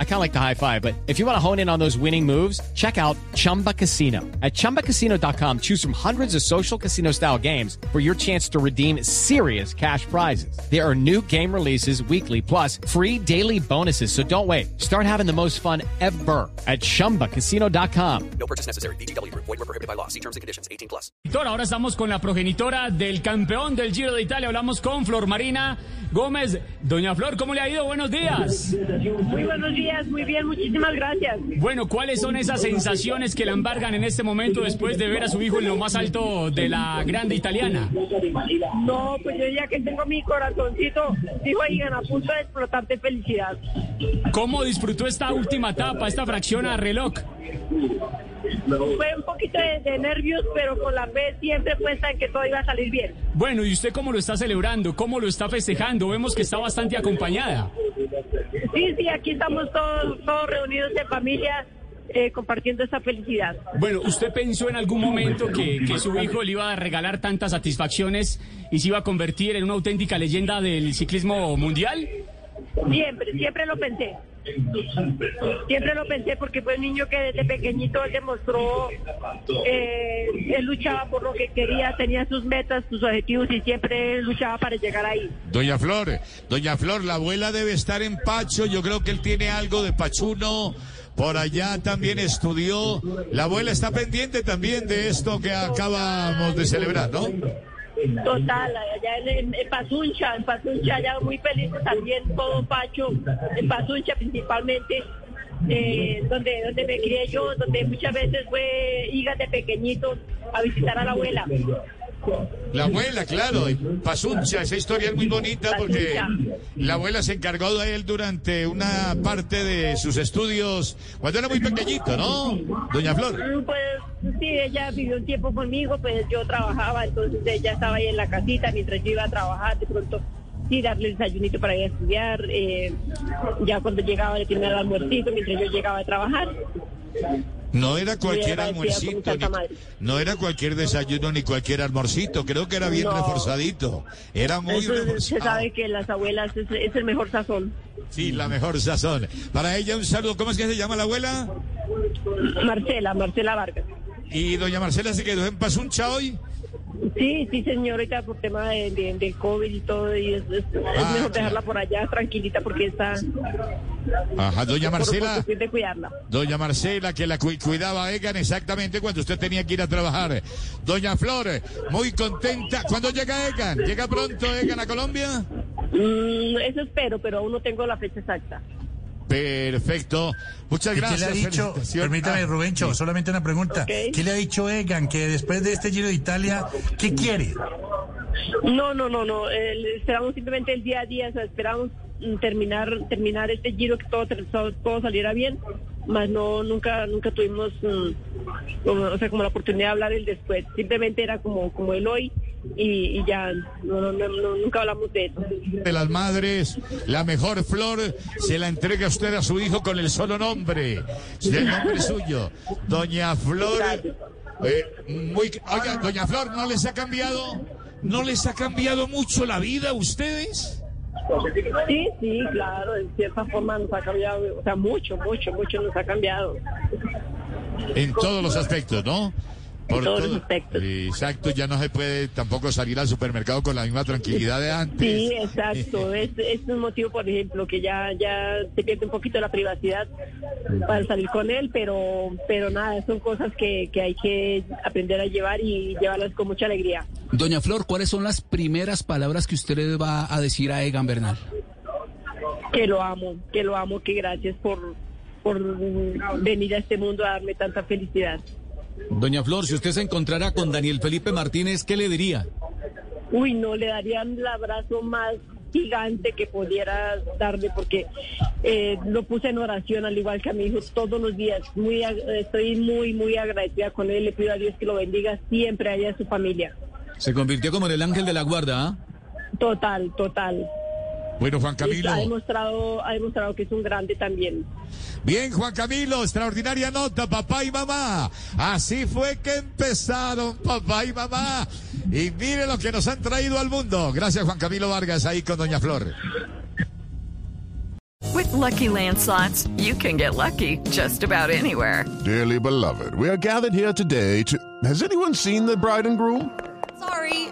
I kind of like the high five, but if you want to hone in on those winning moves, check out Chumba Casino. At ChumbaCasino.com, choose from hundreds of social casino style games for your chance to redeem serious cash prizes. There are new game releases weekly, plus free daily bonuses. So don't wait. Start having the most fun ever at ChumbaCasino.com. No purchase necessary. BGW. Void were prohibited by law. See terms and conditions. 18 plus. Ahora estamos con la progenitora del campeón del Giro de Italia. Hablamos con Flor Marina Gómez. Doña Flor, ¿cómo le ha ido? Buenos días. Muy buenos días, muy bien, muchísimas gracias. Bueno, ¿cuáles son esas sensaciones que la embargan en este momento después de ver a su hijo en lo más alto de la grande italiana? No, pues yo ya que tengo mi corazoncito, dijo ahí a punto de explotar de felicidad. ¿Cómo disfrutó esta última etapa, esta fracción a reloj? Fue un poquito de, nervios, pero con la fe siempre puesta en que todo iba a salir bien. Bueno, ¿y usted cómo lo está celebrando? ¿Cómo lo está festejando? Vemos que está bastante acompañada. Sí, sí, aquí estamos todos, todos reunidos en familia. Eh, compartiendo esa felicidad. Bueno, ¿usted pensó en algún momento que, que, su hijo le iba a regalar tantas satisfacciones y se iba a convertir en una auténtica leyenda del ciclismo mundial? Siempre, siempre lo pensé. Siempre lo pensé porque fue un niño que desde pequeñito él demostró, eh, él luchaba por lo que quería, tenía sus metas, sus objetivos y siempre luchaba para llegar ahí. Doña Flor, doña Flor, la abuela debe estar en Pacho, yo creo que él tiene algo de Pachuno. Por allá también estudió. La abuela está pendiente también de esto que acabamos de celebrar, ¿no? Total, allá en, en, Pazuncha, en Pazuncha, allá muy felices también, todo Pacho, en Pazuncha principalmente, eh, donde, donde me crié yo, donde muchas veces fue hija de pequeñito a visitar a la abuela. La abuela, claro, Pasuncha, esa historia es muy bonita porque la abuela se encargó de él durante una parte de sus estudios cuando era muy pequeñito, ¿no? Doña Flor. Pues sí, ella vivió un tiempo conmigo, pues yo trabajaba, entonces ella estaba ahí en la casita mientras yo iba a trabajar, de pronto sí, darle el desayunito para ir a estudiar, eh, ya cuando llegaba le tenía el almuercito mientras yo llegaba a trabajar. No era cualquier almuercito, no era cualquier desayuno ni cualquier almuercito, creo que era bien reforzadito, era muy reforzado. Se sabe que las abuelas es, es, el mejor sazón. Sí, la mejor sazón. Para ella un saludo, ¿cómo es que se llama la abuela? Marcela, Marcela Vargas. ¿Y doña Marcela se quedó en Pasuncha hoy? Sí, sí, señorita, por tema de, de, COVID y todo, y es, ah, mejor dejarla por allá tranquilita porque está... Ajá, doña Marcela. cuidarla. Doña Marcela, que la cuidaba a Egan exactamente cuando usted tenía que ir a trabajar. Doña Flor, muy contenta. ¿Cuándo llega Egan? ¿Llega pronto Egan a Colombia? Mm, eso espero, pero aún no tengo la fecha exacta. Perfecto. Muchas gracias. ¿Qué le ha dicho? Permítame, ah, Rubencho, solamente una pregunta. ¿Qué le ha dicho Egan que después de este Giro de Italia, qué quiere? No, no, no, no. esperamos simplemente el día a día, esperamos terminar terminar este Giro que todo, todo saliera bien más no nunca nunca tuvimos mm, o sea como la oportunidad de hablar el después simplemente era como como el hoy y, ya no, nunca hablamos de eso de las madres la mejor flor se la entrega usted a su hijo con el solo nombre el nombre suyo doña Flor eh, muy oiga doña Flor no les ha cambiado no les ha cambiado mucho la vida a ustedes Sí, sí, claro, en cierta forma nos ha cambiado, o sea, mucho, mucho, mucho nos ha cambiado. En todos los aspectos, ¿no? Por todos los aspectos. Exacto, ya no se puede tampoco salir al supermercado con la misma tranquilidad de antes. Sí, exacto. es, es un motivo, por ejemplo, que ya ya se pierde un poquito la privacidad para salir con él, pero pero nada, son cosas que, que hay que aprender a llevar y llevarlas con mucha alegría. Doña Flor, ¿cuáles son las primeras palabras que usted le va a decir a Egan Bernal? Que lo amo, que lo amo, que gracias por, por venir a este mundo a darme tanta felicidad. Doña Flor, si usted se encontrara con Daniel Felipe Martínez, ¿qué le diría? Uy, no, le daría el abrazo más gigante que pudiera darle porque eh, lo puse en oración al igual que a mi hijo todos los días. Muy, estoy muy, muy agradecida con él. Le pido a Dios que lo bendiga siempre allá a su familia. Se convirtió como en el ángel de la guarda, ¿ah? Total, total. Bueno, Juan Camilo. ha demostrado, ha demostrado que es un grande también. Bien, Juan Camilo, extraordinaria nota, papá y mamá. Así fue que empezaron papá y mamá. Y mire lo que nos han traído al mundo. Gracias, Juan Camilo Vargas, ahí con Doña Flor. With Lucky Land slots, you can get lucky just about anywhere. Dearly beloved, we are gathered here today to. Has anyone seen the bride and groom?